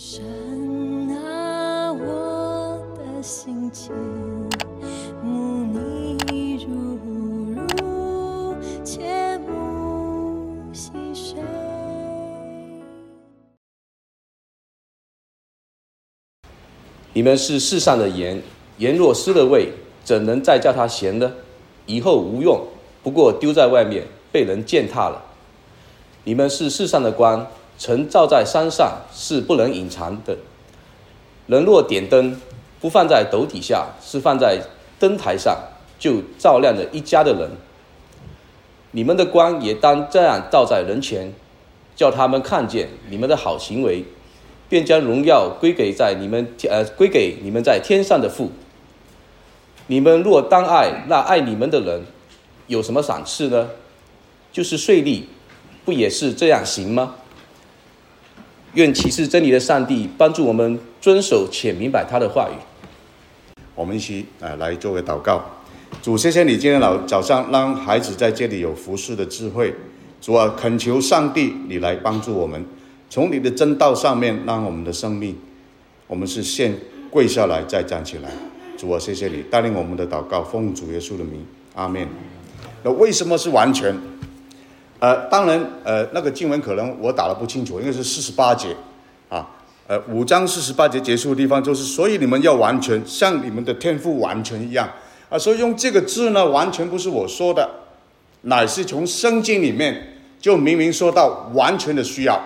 神啊，我的心间，慕你如如，切慕细水。你们是世上的盐，盐若失了味，怎能再叫它咸呢？以后无用，不过丢在外面，被人践踏了。你们是世上的光，曾照在山上，是不能隐藏的。人若点灯，不放在斗底下，是放在灯台上，就照亮了一家的人。你们的光也当这样照在人前，叫他们看见你们的好行为，便将荣耀归给在你们呃归给你们在天上的父。你们若当爱那爱你们的人，有什么赏赐呢？就是税吏，不也是这样行吗？愿启示真理的上帝帮助我们遵守且明白他的话语。我们一起啊来做个祷告。主，谢谢你今天早早上让孩子在这里有服侍的智慧。主啊，恳求上帝你来帮助我们，从你的真道上面让我们的生命，我们是先跪下来再站起来。主啊，谢谢你带领我们的祷告，奉主耶稣的名，阿门。那为什么是完全？呃，当然，呃，那个经文可能我打的不清楚，应该是四十八节，啊，呃，五章四十八节结束的地方就是，所以你们要完全像你们的天赋完全一样，啊，所以用这个字呢，完全不是我说的，乃是从圣经里面就明明说到完全的需要。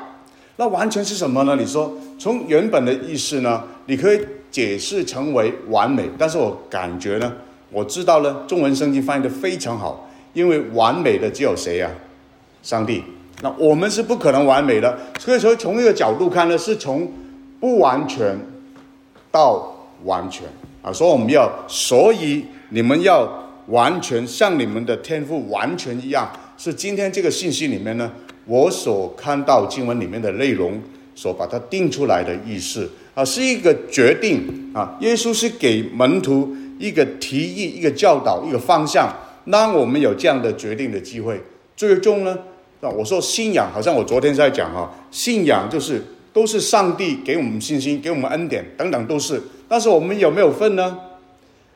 那完全是什么呢？你说从原本的意思呢，你可以解释成为完美，但是我感觉呢，我知道呢，中文圣经翻译的非常好，因为完美的只有谁呀？上帝，那我们是不可能完美的，所以说从一个角度看呢，是从不完全到完全。啊，所以我们要，所以你们要完全像你们的天赋完全一样，是今天这个信息里面呢，我所看到经文里面的内容所把它定出来的意思。啊，是一个决定啊，耶稣是给门徒一个提议、一个教导、一个方向，让我们有这样的决定的机会，最终呢。那我说信仰，好像我昨天在讲哈，信仰就是都是上帝给我们信心，给我们恩典等等都是。但是我们有没有份呢？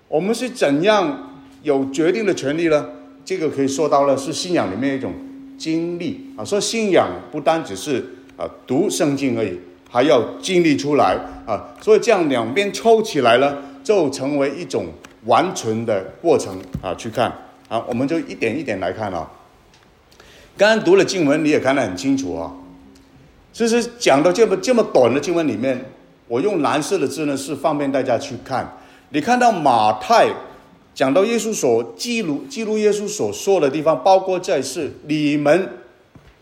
我们是怎样有决定的权利呢？这个可以说到了是信仰里面一种经历啊。说信仰不单只是啊读圣经而已，还要经历出来啊。所以这样两边抽起来呢，就成为一种完全的过程啊。去看啊，我们就一点一点来看啊。刚刚读了经文，你也看得很清楚啊。其实讲到这么这么短的经文里面，我用蓝色的字呢，是方便大家去看。你看到马太讲到耶稣所记录记录耶稣所说的地方，包括在是你们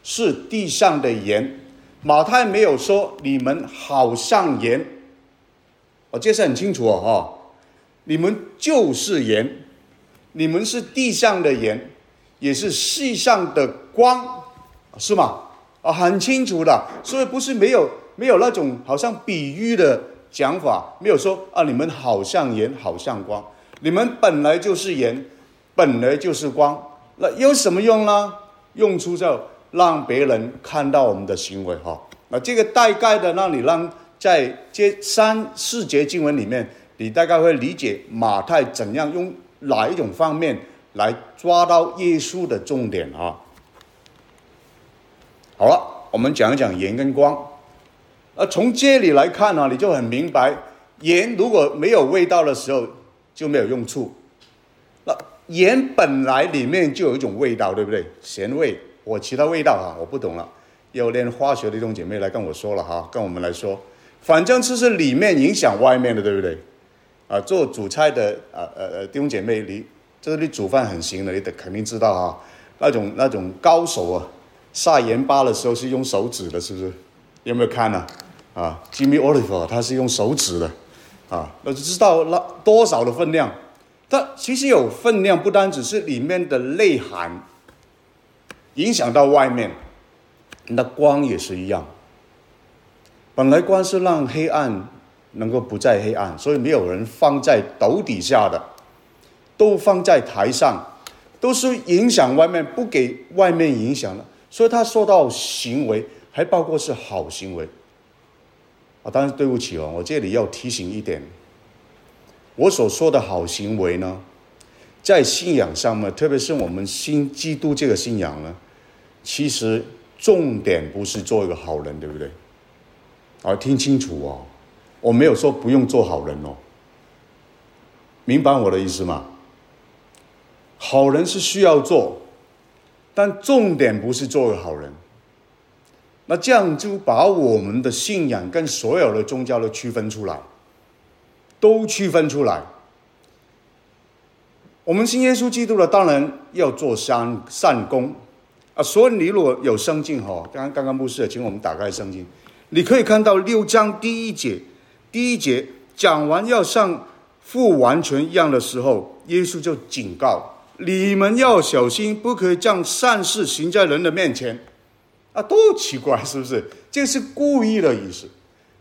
是地上的盐。马太没有说你们好像盐，我这是很清楚哦。你们就是盐，你们是地上的盐。也是世上的光，是吗？啊，很清楚的，所以不是没有没有那种好像比喻的讲法，没有说啊，你们好像盐，好像光，你们本来就是盐，本来就是光，那有什么用呢？用出就让别人看到我们的行为哈。那这个大概的让你让在这三四节经文里面，你大概会理解马太怎样用哪一种方面。来抓到耶稣的重点啊！好了，我们讲一讲盐跟光。呃，从这里来看呢，你就很明白，盐如果没有味道的时候就没有用处。那盐本来里面就有一种味道，对不对？咸味，我其他味道哈，我不懂了。有练化学的弟兄姐妹来跟我说了哈，跟我们来说，反正就是里面影响外面的，对不对？啊，做主菜的啊呃呃弟兄姐妹你。这是你煮饭很行的，你得肯定知道哈。那种那种高手啊，撒盐巴的时候是用手指的，是不是？有没有看呢？啊，Jimmy Oliver 他是用手指的，啊，那就知道那多少的分量。它其实有分量，不单只是里面的内涵，影响到外面。那光也是一样。本来光是让黑暗能够不再黑暗，所以没有人放在斗底下的。都放在台上，都是影响外面，不给外面影响了。所以他说到行为，还包括是好行为。啊，当然对不起哦，我这里要提醒一点，我所说的好行为呢，在信仰上面，特别是我们新基督这个信仰呢，其实重点不是做一个好人，对不对？啊，听清楚哦，我没有说不用做好人哦，明白我的意思吗？好人是需要做，但重点不是做个好人。那这样就把我们的信仰跟所有的宗教都区分出来，都区分出来。我们信耶稣基督的，当然要做善善功啊。所以你如果有圣经哈，刚刚刚刚牧师请我们打开圣经，你可以看到六章第一节，第一节讲完要像父完全一样的时候，耶稣就警告你们要小心，不可以将善事行在人的面前。啊，多奇怪，是不是？这是故意的意思，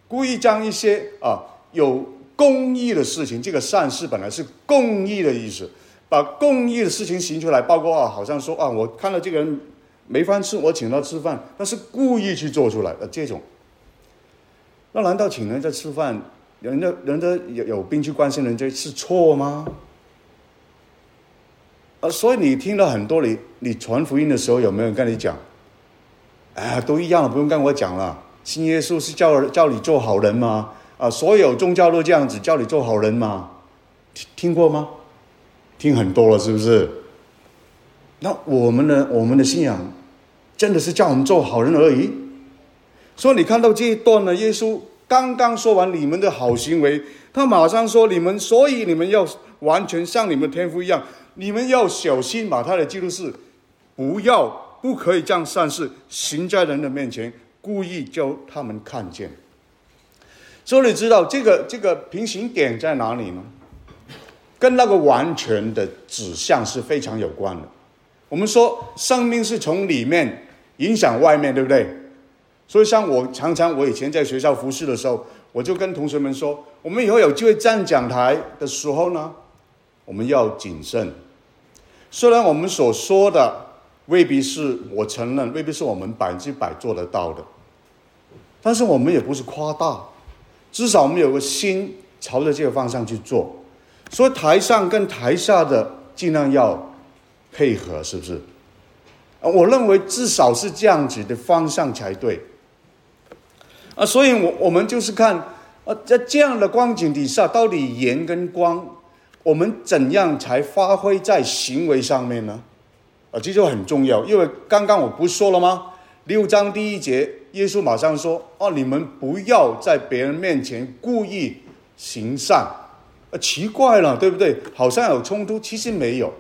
故意将一些啊有公益的事情，这个善事本来是公益的意思，把公益的事情行出来，包括啊，好像说啊，我看到这个人没饭吃，我请他吃饭，那是故意去做出来的这种。那难道请人家吃饭，人家人家有有病去关心人家是错吗？啊，所以你听到很多你你传福音的时候，有没有人跟你讲？哎，都一样，不用跟我讲了。新耶稣是叫叫你做好人吗？啊，所有宗教都这样子叫你做好人吗？听听过吗？听很多了，是不是？那我们的我们的信仰，真的是叫我们做好人而已。所以你看到这一段呢，耶稣刚刚说完你们的好行为，他马上说你们，所以你们要完全像你们天父一样，你们要小心。马太的记录是不要。不可以将善事行在人的面前，故意叫他们看见。所以你知道这个这个平行点在哪里呢？跟那个完全的指向是非常有关的。我们说生命是从里面影响外面，对不对？所以像我常常我以前在学校服侍的时候，我就跟同学们说，我们以后有机会站讲台的时候呢，我们要谨慎。虽然我们所说的。未必是我承认，未必是我们百分之百做得到的，但是我们也不是夸大，至少我们有个心朝着这个方向去做，所以台上跟台下的尽量要配合，是不是？我认为至少是这样子的方向才对。啊，所以我我们就是看啊，在这样的光景底下，到底盐跟光，我们怎样才发挥在行为上面呢？啊，这就很重要，因为刚刚我不说了吗？六章第一节，耶稣马上说：“哦，你们不要在别人面前故意行善。”啊，奇怪了，对不对？好像有冲突，其实没有。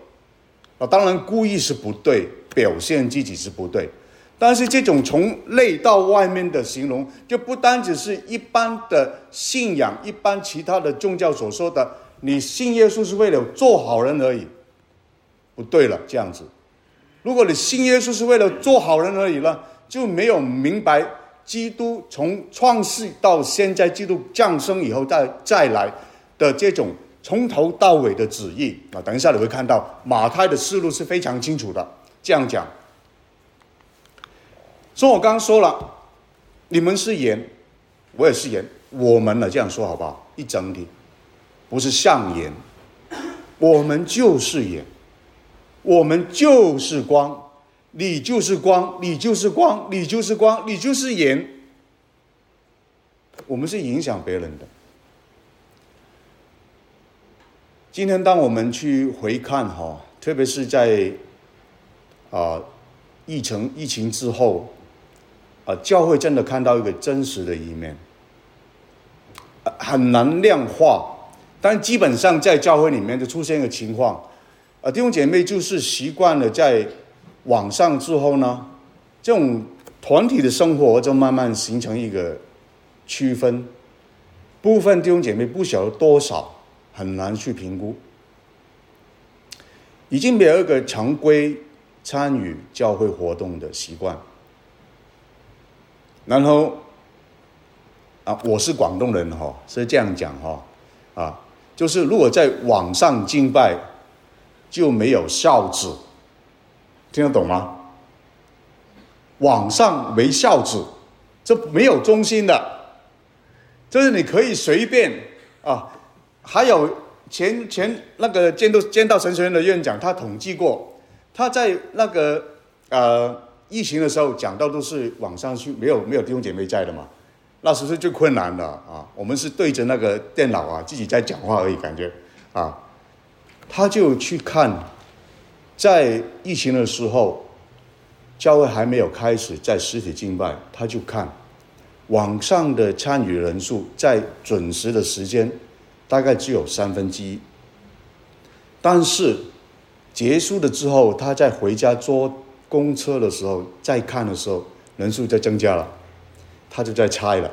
啊，当然故意是不对，表现自己是不对，但是这种从内到外面的形容，就不单只是一般的信仰，一般其他的宗教所说的，你信耶稣是为了做好人而已，不对了，这样子。如果你信耶稣是为了做好人而已呢，就没有明白基督从创世到现在，基督降生以后再再来的这种从头到尾的旨意啊。等一下你会看到马太的思路是非常清楚的。这样讲，所以我刚刚说了，你们是盐，我也是盐，我们呢这样说好不好？一整体不是像盐，我们就是盐。我们就是光，你就是光，你就是光，你就是光，你就是盐。我们是影响别人的。今天，当我们去回看哈，特别是在啊疫情疫情之后，啊教会真的看到一个真实的一面，很难量化，但基本上在教会里面就出现一个情况。啊，弟兄姐妹就是习惯了在网上之后呢，这种团体的生活就慢慢形成一个区分。部分弟兄姐妹不晓得多少，很难去评估，已经没有一个常规参与教会活动的习惯。然后啊，我是广东人哈，是这样讲哈，啊，就是如果在网上敬拜。就没有孝子，听得懂吗？网上没孝子，这没有忠心的。就是你可以随便啊。还有前前那个监督监道神学院的院长，他统计过，他在那个呃疫情的时候讲到都是网上去，没有没有弟兄姐妹在的嘛，那时是最困难的啊。我们是对着那个电脑啊，自己在讲话而已，感觉啊，他就去看，在疫情的时候，教会还没有开始在实体敬拜，他就看网上的参与人数在准时的时间。大概只有三分之一，但是结束了之后，他在回家坐公车的时候再看的时候，人数在增加了，他就在猜了。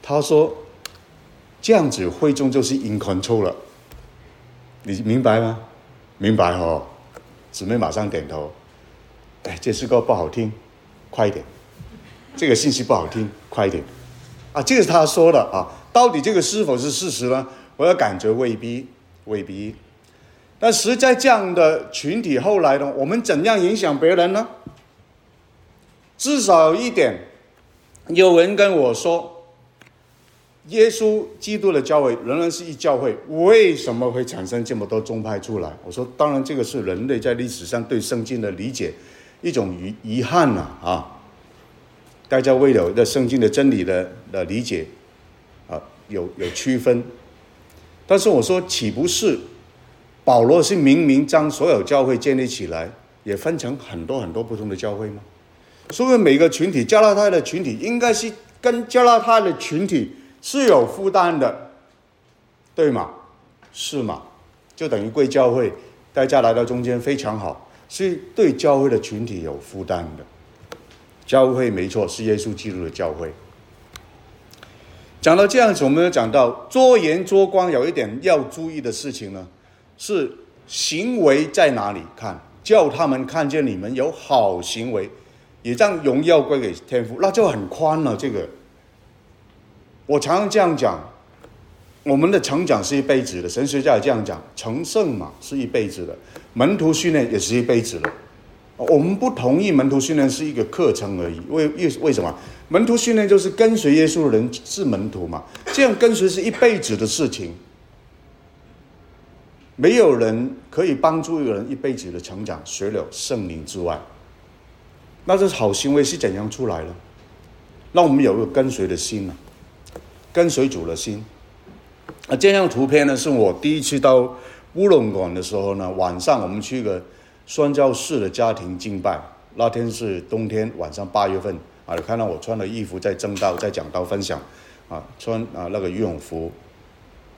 他说：“这样子会中就是 in control 了，你明白吗？明白哦。”姊妹马上点头。哎，这诗歌不好听，快一点。这个信息不好听，快一点。啊，这个是他说的啊，到底这个是否是事实呢？我的感觉未必，未必。但实在这样的群体后来呢，我们怎样影响别人呢？至少一点，有人跟我说，耶稣基督的教会仍然是一教会，为什么会产生这么多宗派出来？我说，当然这个是人类在历史上对圣经的理解一种遗遗憾呐啊！大家为了对圣经的真理的的理解啊，有有区分。但是我说，岂不是保罗是明明将所有教会建立起来，也分成很多很多不同的教会吗？所以每个群体，加拉太的群体应该是跟加拉太的群体是有负担的，对吗？是吗？就等于贵教会，大家来到中间非常好，是对教会的群体有负担的。教会没错，是耶稣基督的教会。讲到这样子，我们讲到捉盐捉光，有一点要注意的事情呢，是行为在哪里看，叫他们看见你们有好行为，也让荣耀归给天父，那就很宽了。这个，我常常这样讲，我们的成长是一辈子的，神学家也这样讲，成圣嘛是一辈子的，门徒训练也是一辈子的。我们不同意门徒训练是一个课程而已，为为为什么？门徒训练就是跟随耶稣的人是门徒嘛？这样跟随是一辈子的事情，没有人可以帮助一个人一辈子的成长，除了圣灵之外。那这好行为是怎样出来的？让我们有个跟随的心呢？跟随主的心。啊，这张图片呢，是我第一次到乌龙馆的时候呢，晚上我们去一个。宣教士的家庭敬拜，那天是冬天晚上八月份啊，看到我穿的衣服在正道，在讲道分享，啊，穿啊那个羽绒服，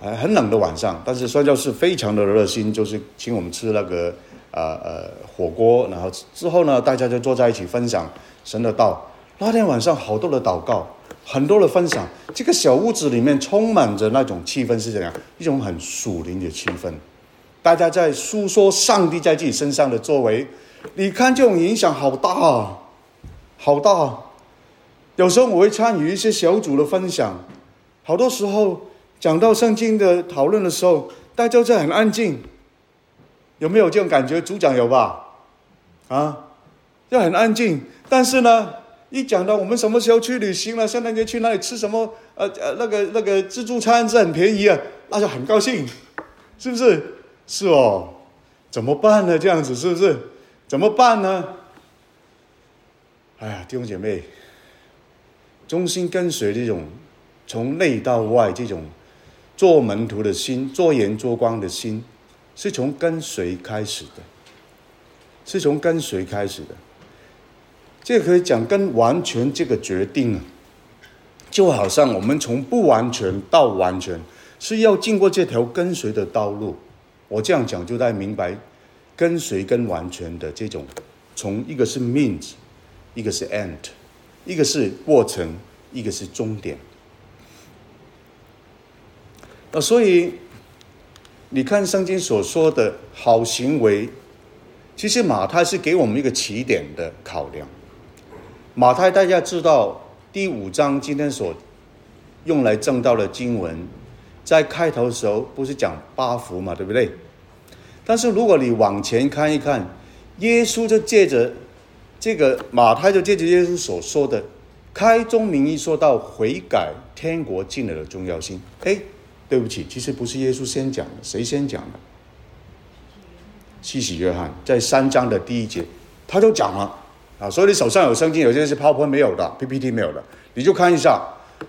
还很冷的晚上，但是宣教士非常的热心，就是请我们吃那个呃呃火锅，然后之后呢，大家就坐在一起分享神的道。那天晚上好多的祷告，很多的分享，这个小屋子里面充满着那种气氛是怎样？一种很属灵的气氛。大家在诉说上帝在自己身上的作为，你看这种影响好大，啊，好大啊。有时候我会参与一些小组的分享，好多时候讲到圣经的讨论的时候，大家在很安静。有没有这种感觉？组长有吧？啊，就很安静。但是呢，一讲到我们什么时候去旅行了，圣诞节去哪里吃什么？呃呃，那个那个自助餐是很便宜啊，那就很高兴，是不是？是哦，怎么办呢？这样子是不是？怎么办呢？哎呀，弟兄姐妹，忠心跟随这种从内到外这种做门徒的心、做盐做光的心，是从跟随开始的，是从跟随开始的。这可以讲跟完全这个决定啊，就好像我们从不完全到完全，是要经过这条跟随的道路。我这样讲，就在明白跟随跟完全的这种，从一个是 means，一个是 end，一个是过程，一个是终点。呃所以你看圣经所说的好行为，其实马太是给我们一个起点的考量。马太大家知道第五章今天所用来证道的经文。在开头的时候不是讲八福嘛，对不对？但是如果你往前看一看，耶稣就借着这个马太就借着耶稣所说的开宗明义说到悔改、天国进来的重要性。哎，对不起，其实不是耶稣先讲的，谁先讲的？西喜约翰在三章的第一节，他就讲了啊。所以你手上有圣经，有些是 PowerPoint 没有的，PPT 没有的，你就看一下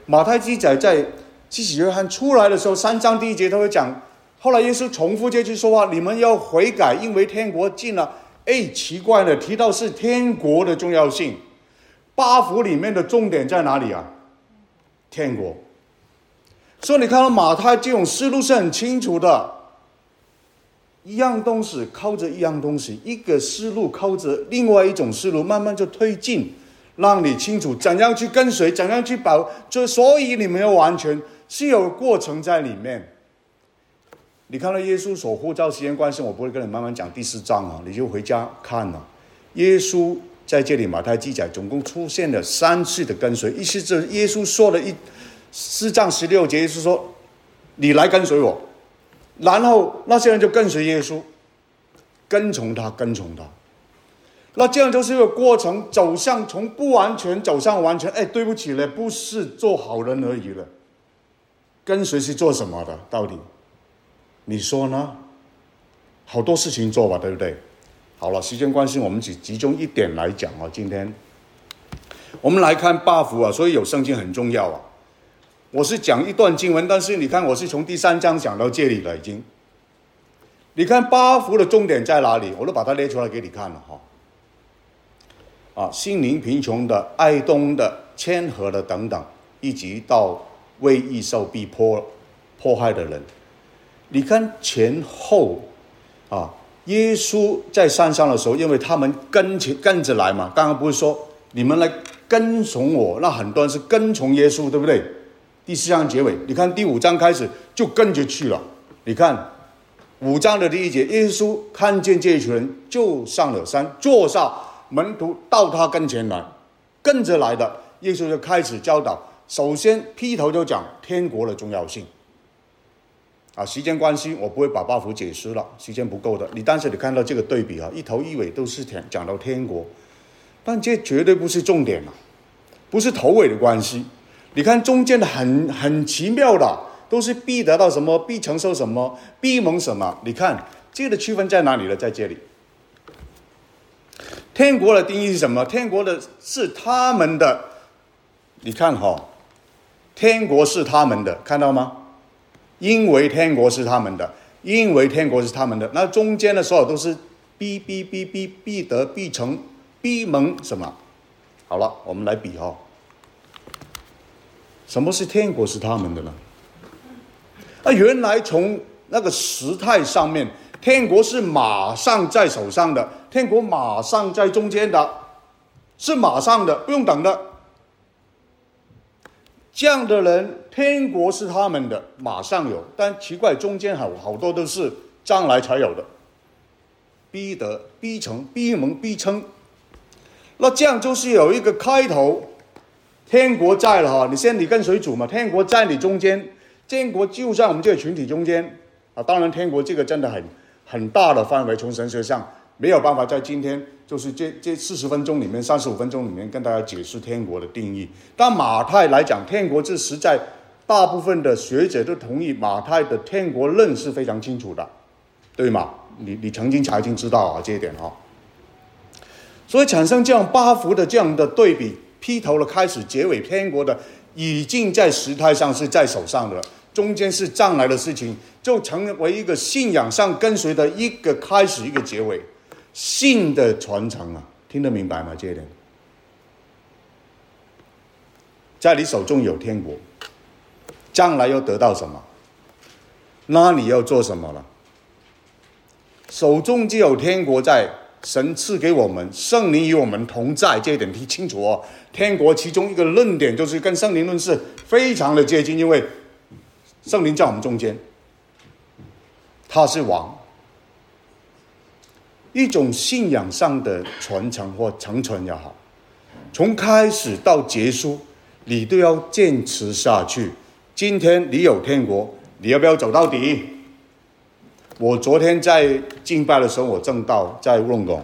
马太记载在西喜约翰出来的时候，三章第一节他会讲。后来耶稣重复这句说话：“你们要悔改，因为天国近了。”哎，奇怪了，提到是天国的重要性。八福里面的重点在哪里啊？天国。所以你看到马太这种思路是很清楚的。一样东西靠着一样东西，一个思路靠着另外一种思路，慢慢就推进，让你清楚怎样去跟随，怎样去保。就所以你没有完全是有过程在里面。你看到耶稣所呼召时间关系，我不会跟你慢慢讲第四章啊，你就回家看了。耶稣在这里马太记载，总共出现了三次的跟随，意思是耶稣说了一四章十六节，是说：“你来跟随我。”然后那些人就跟随耶稣，跟从他，跟从他。那这样就是一个过程，走向从不完全走向完全。哎，对不起了，不是做好人而已了。跟随是做什么的？到底？你说呢？好多事情做吧，对不对？好了，时间关系，我们只集中一点来讲啊。今天我们来看八福啊，所以有圣经很重要啊。我是讲一段经文，但是你看，我是从第三章讲到这里了，已经。你看八福的重点在哪里？我都把它列出来给你看了哈。啊，心灵贫穷的、爱东的、谦和的等等，以及到为义受逼迫、迫害的人。你看前后，啊，耶稣在山上的时候，因为他们跟前跟着来嘛。刚刚不是说你们来跟从我，那很多人是跟从耶稣，对不对？第四章结尾，你看第五章开始就跟着去了。你看五章的第一节，耶稣看见这一群人，就上了山，坐下，门徒到他跟前来，跟着来的，耶稣就开始教导。首先劈头就讲天国的重要性。啊，时间关系，我不会把八福解释了，时间不够的。你当时你看到这个对比啊，一头一尾都是讲讲到天国，但这绝对不是重点啊，不是头尾的关系。你看中间的很很奇妙的，都是必得到什么，必承受什么，必蒙什么。你看这个的区分在哪里了？在这里，天国的定义是什么？天国的是他们的，你看哈，天国是他们的，看到吗？因为天国是他们的，因为天国是他们的，那中间的所有都是必必必必必得必成必蒙什么？好了，我们来比哈，什么是天国是他们的呢？啊，原来从那个时态上面，天国是马上在手上的，天国马上在中间的，是马上的，不用等的。这样的人，天国是他们的，马上有。但奇怪，中间好好多都是将来才有的，逼得、逼成、逼蒙、逼称。那这样就是有一个开头，天国在了哈。你现在你跟谁主嘛？天国在你中间，天国就在我们这个群体中间啊。当然，天国这个真的很很大的范围，从神学上。没有办法在今天，就是这这四十分钟里面、三十五分钟里面跟大家解释天国的定义。但马太来讲，天国这实在大部分的学者都同意，马太的天国论是非常清楚的，对吗？你你曾经财经知道啊这一点哈。所以产生这样八幅的这样的对比，劈头的开始、结尾，天国的已经在时态上是在手上的了，中间是将来的事情，就成为一个信仰上跟随的一个开始、一个结尾。信的传承啊，听得明白吗？这一点，在你手中有天国，将来要得到什么？那你要做什么了？手中就有天国在，神赐给我们，圣灵与我们同在，这一点听清楚哦。天国其中一个论点就是跟圣灵论是非常的接近，因为圣灵在我们中间，他是王。一种信仰上的传承或承传也好，从开始到结束，你都要坚持下去。今天你有天国，你要不要走到底？我昨天在敬拜的时候，我正道在乌龙宫，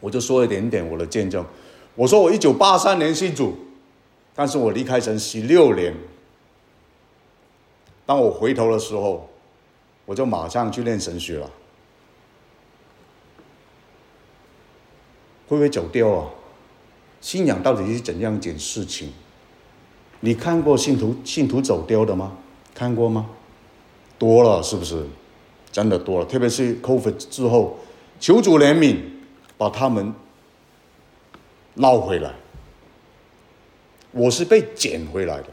我就说一点点我的见证。我说我一九八三年信主，但是我离开神十六年，当我回头的时候，我就马上去练神学了。会不会走掉啊？信仰到底是怎样一件事情？你看过信徒信徒走丢的吗？看过吗？多了是不是？真的多了，特别是 COVID 之后，求主怜悯，把他们捞回来。我是被捡回来的，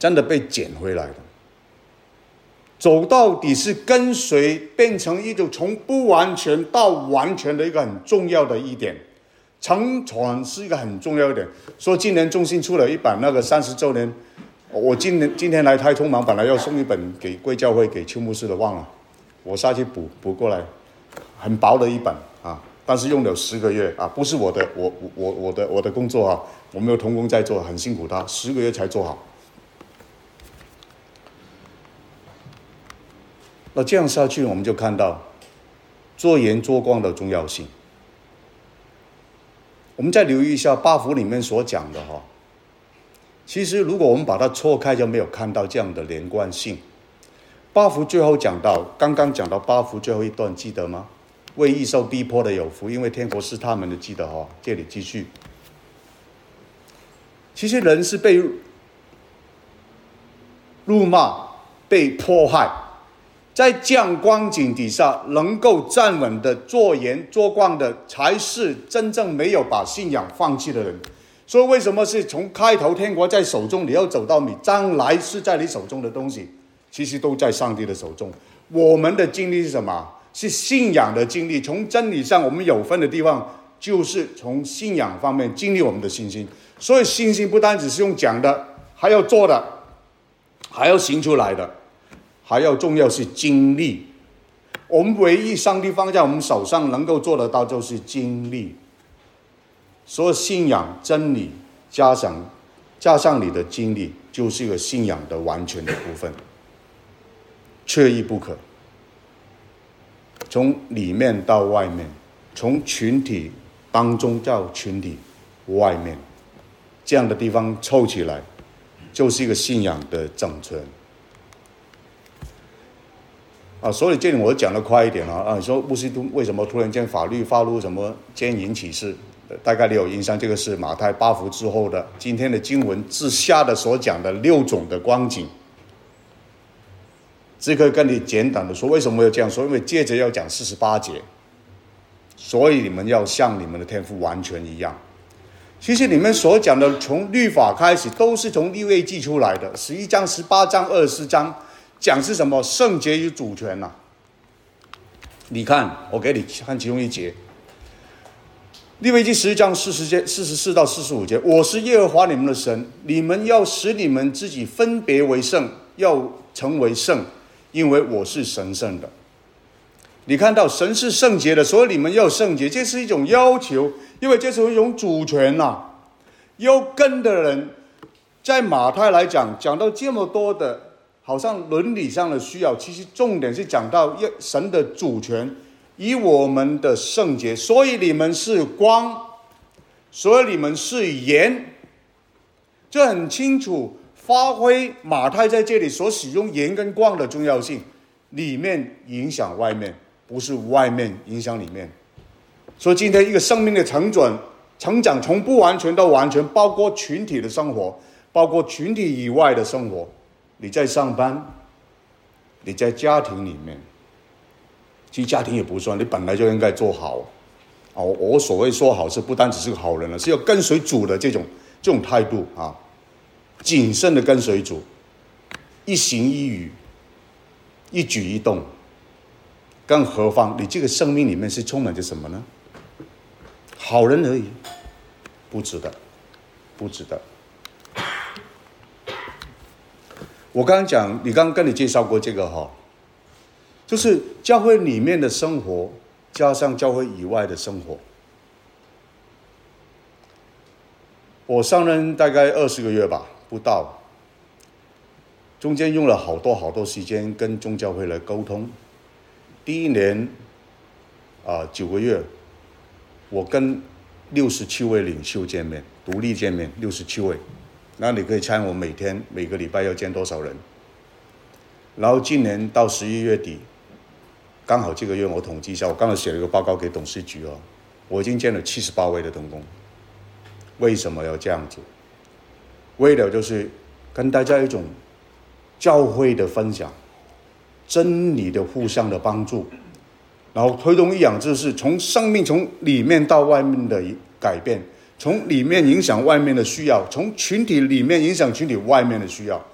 真的被捡回来的。走到底是跟随，变成一种从不完全到完全的一个很重要的一点。乘船是一个很重要一点。说今年中心出了一版那个三十周年，我今年今天来太匆忙，本来要送一本给贵教会给邱牧师的，忘了，我下去补补过来，很薄的一本啊，但是用了十个月啊，不是我的，我我我的我的工作啊，我没有同工在做，很辛苦，他十个月才做好。那这样下去，我们就看到做盐做光的重要性。我们再留意一下八福里面所讲的哈，其实如果我们把它错开，就没有看到这样的连贯性。八福最后讲到，刚刚讲到八福最后一段，记得吗？为易受逼迫的有福，因为天国是他们的，记得哈。这里继续。其实人是被辱骂、被迫害。在这样光景底下，能够站稳的做盐做光的，才是真正没有把信仰放弃的人。所以，为什么是从开头天国在手中，你要走到你将来是在你手中的东西，其实都在上帝的手中。我们的经历是什么？是信仰的经历。从真理上，我们有分的地方，就是从信仰方面经历我们的信心。所以，信心不单只是用讲的，还要做的，还要行出来的。还要重要是经历，我们唯一上帝放在我们手上能够做得到就是经历。所以信仰真理加上加上你的经历，就是一个信仰的完全的部分，缺一不可。从里面到外面，从群体当中到群体外面，这样的地方凑起来，就是一个信仰的整存。啊，所以这里我讲的快一点啊啊！你说穆斯都为什么突然间法律发布什么奸淫启示？大概你有印象，这个是马太八福之后的今天的经文之下的所讲的六种的光景。这个跟你简短的说，为什么要这样说？因为接着要讲四十八节，所以你们要像你们的天赋完全一样。其实你们所讲的从律法开始，都是从立位记出来的，十一章、十八章、二十章。讲是什么？圣洁与主权呐？你看，我给你看其中一节，《利未记》十一章四十节四十四到四十五节。我是耶和华你们的神，你们要使你们自己分别为圣，要成为圣，因为我是神圣的。你看到神是圣洁的，所以你们要圣洁，这是一种要求，因为这是一种主权呐。要跟的人，在马太来讲，讲到这么多的。好像伦理上的需要，其实重点是讲到神的主权，以我们的圣洁，所以你们是光，所以你们是盐，这很清楚发挥马太在这里所使用盐跟光的重要性，里面影响外面，不是外面影响里面。所以今天一个生命的成长，成长从不完全到完全，包括群体的生活，包括群体以外的生活。你在上班，你在家庭里面，其实家庭也不算，你本来就应该做好。哦，我所谓说好，是不单只是个好人了，是要跟随主的这种这种态度啊，谨慎的跟随主，一行一语，一举一动，更何况你这个生命里面是充满着什么呢？好人而已，不值得，不值得。我刚刚讲，你刚刚跟你介绍过这个哈，就是教会里面的生活，加上教会以外的生活。我上任大概二十个月吧，不到，中间用了好多好多时间跟宗教会来沟通。第一年，啊九个月，我跟六十七位领袖见面，独立见面六十七位。那你可以猜我每天每个礼拜要见多少人？然后今年到十一月底，刚好这个月我统计一下，我刚才写了一个报告给董事局哦，我已经见了七十八位的同工。为什么要这样子？为了就是跟大家一种教会的分享，真理的互相的帮助，然后推动一养志是从生命从里面到外面的改变。从里面影响外面的需要，从群体里面影响群体外面的需要。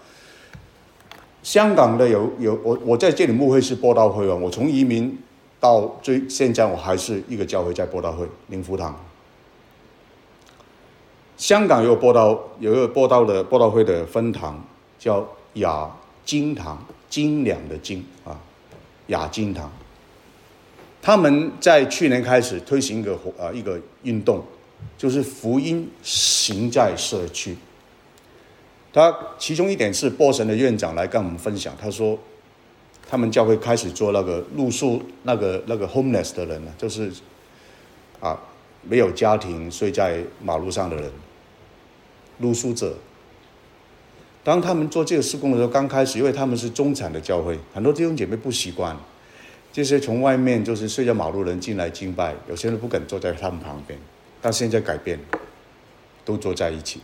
香港的有有我我在这里牧会是播道会哦，我从移民到最现在我还是一个教会在播道会灵福堂。香港有播道有一个播道的播道会的分堂叫雅金堂，精良的精啊，雅金堂。他们在去年开始推行一个活啊一个运动。就是福音行在社区。他其中一点是波神的院长来跟我们分享，他说，他们教会开始做那个露宿那个那个 homeless 的人了，就是啊没有家庭睡在马路上的人，露宿者。当他们做这个施工的时候，刚开始因为他们是中产的教会，很多弟兄姐妹不习惯，这些从外面就是睡在马路人进来敬拜，有些人不肯坐在他们旁边。但现在改变，都坐在一起。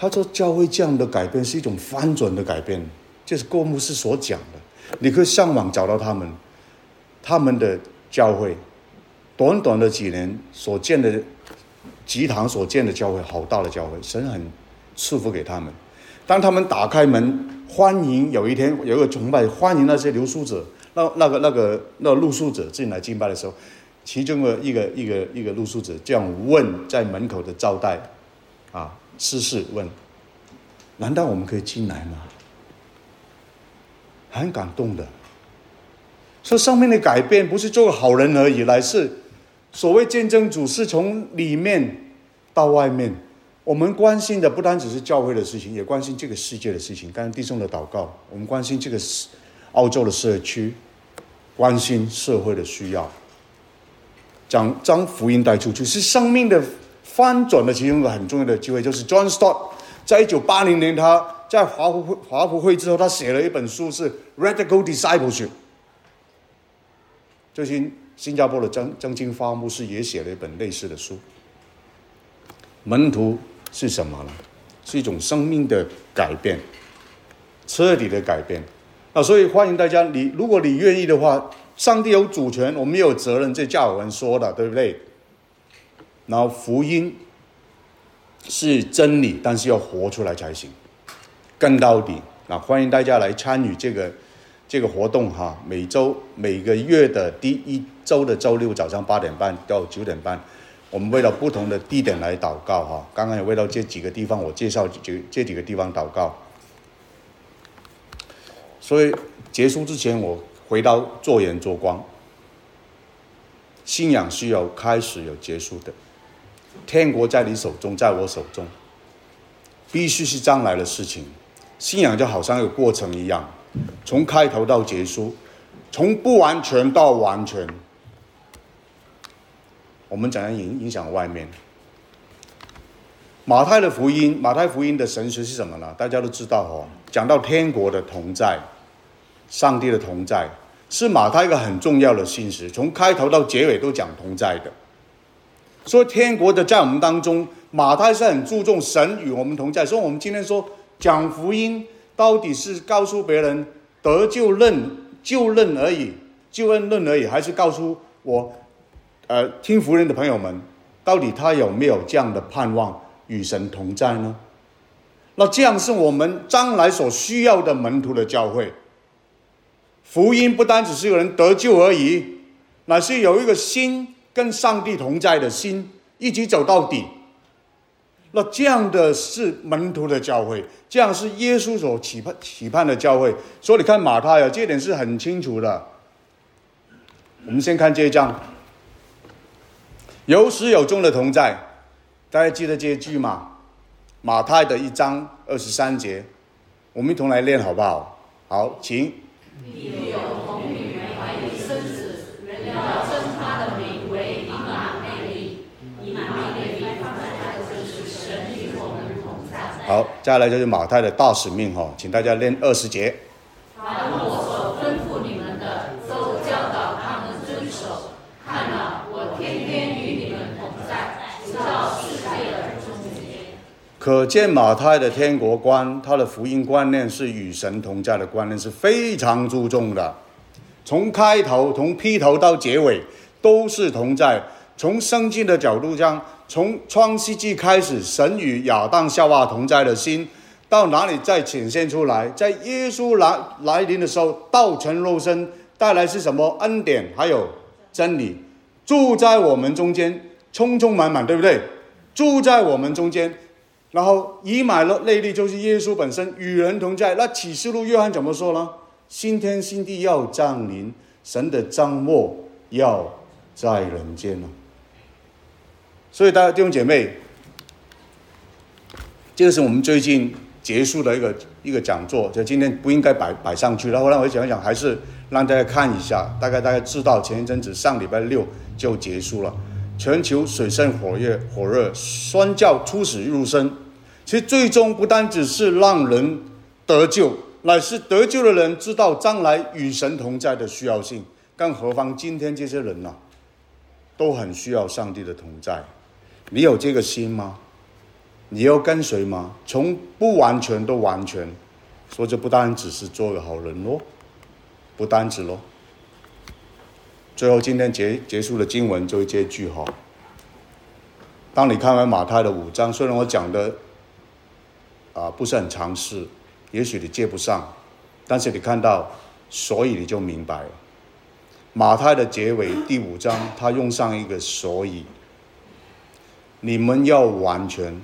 他说：“教会这样的改变是一种翻转的改变，就是郭牧师所讲的。你可以上网找到他们，他们的教会，短短的几年所建的集堂所建的教会，好大的教会，神很赐福给他们。当他们打开门欢迎，有一天有一个崇拜，欢迎那些流宿者，那那个那个那露宿者进来敬拜的时候。”其中的一个一个一个露宿者这样问在门口的招待，啊，施事问：难道我们可以进来吗？很感动的，说上面的改变不是做个好人而已，来是所谓见证主是从里面到外面，我们关心的不单只是教会的事情，也关心这个世界的事情。刚刚弟兄的祷告，我们关心这个澳洲的社区，关心社会的需要。将将福音带出去，是生命的翻转的其中一个很重要的机会。就是 John Stott 在一九八零年，他在华福会华福会之后，他写了一本书，是《Radical Discipleship》。最近新加坡的张张金发牧师也写了一本类似的书。门徒是什么呢？是一种生命的改变，彻底的改变。啊，所以欢迎大家，你如果你愿意的话。上帝有主权，我们有责任。这教文说的，对不对？然后福音是真理，但是要活出来才行，跟到底。那欢迎大家来参与这个这个活动哈。每周每个月的第一周的周六早上八点半到九点半，我们为了不同的地点来祷告哈。刚刚也为了这几个地方，我介绍几这几个地方祷告。所以结束之前我。回到做盐做光，信仰是要开始有结束的。天国在你手中，在我手中，必须是将来的事情。信仰就好像一个过程一样，从开头到结束，从不完全到完全。我们怎样影影响外面？马太的福音，马太福音的神学是什么呢？大家都知道哦，讲到天国的同在。上帝的同在是马太一个很重要的信息，从开头到结尾都讲同在的。说天国的在我们当中，马太是很注重神与我们同在。所以，我们今天说讲福音，到底是告诉别人得救论救论而已，救恩论而已，还是告诉我，呃，听福音的朋友们，到底他有没有这样的盼望与神同在呢？那这样是我们将来所需要的门徒的教会。福音不单只是有人得救而已，乃是有一个心跟上帝同在的心，一起走到底。那这样的是门徒的教会，这样是耶稣所期盼期盼的教会。所以你看马太啊，这点是很清楚的。我们先看这一章，有始有终的同在，大家记得这一句吗？马太的一章二十三节，我们一同来练好不好？好，请。必有童女怀孕生子，人要称他的名为以马内利，好，再来就是马太的大使命哈，请大家念二十节。凡我所吩咐你们的，都教导他们遵守。看了，我天天与你们同在，直到世界的终结。可见马太的天国观，他的福音观念是与神同在的观念是非常注重的。从开头，从劈头到结尾，都是同在。从圣经的角度上，从创世纪开始，神与亚当夏娃同在的心，到哪里再显现出来？在耶稣来来临的时候，道成肉身，带来是什么恩典？还有真理，住在我们中间，充充满满，对不对？住在我们中间，然后以马内利就是耶稣本身与人同在。那启示录约翰怎么说呢？新天新地要降临，神的帐幕要在人间了。所以，大家弟兄姐妹，这个是我们最近结束的一个一个讲座，就今天不应该摆摆上去。然后，让我想一想，还是让大家看一下，大概大概知道前一阵子上礼拜六就结束了。全球水深火热，火热宣教出死入生，其实最终不单只是让人得救，乃是得救的人知道将来与神同在的需要性。更何况今天这些人呢，都很需要上帝的同在。你有这个心吗？你要跟随吗？从不完全都完全，说这不单只是做个好人咯，不单止咯。最后今天结结束的经文就接句哈。当你看完马太的五章，虽然我讲的啊不是很尝试，也许你接不上，但是你看到，所以你就明白了。马太的结尾第五章，他用上一个所以。你们要完全。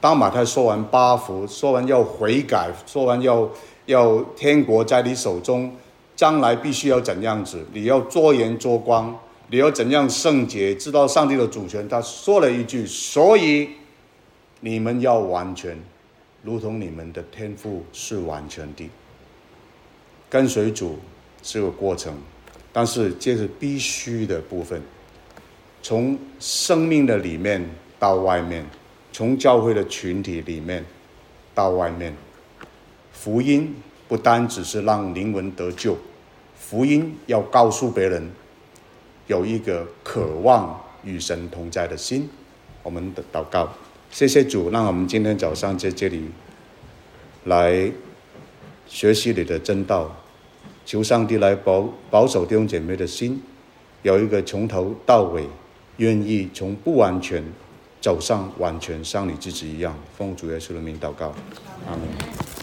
当马太说完八福，说完要悔改，说完要要天国在你手中，将来必须要怎样子？你要做盐做光，你要怎样圣洁？知道上帝的主权。他说了一句：“所以你们要完全，如同你们的天赋是完全的。”跟随主是个过程，但是这是必须的部分。从生命的里面。到外面，从教会的群体里面到外面，福音不单只是让灵魂得救，福音要告诉别人有一个渴望与神同在的心。我们的祷告，谢谢主，让我们今天早上在这里来学习你的真道，求上帝来保保守弟兄姐妹的心，有一个从头到尾愿意从不完全。走上完全像你自己一样，奉主耶稣的名祷告，阿门。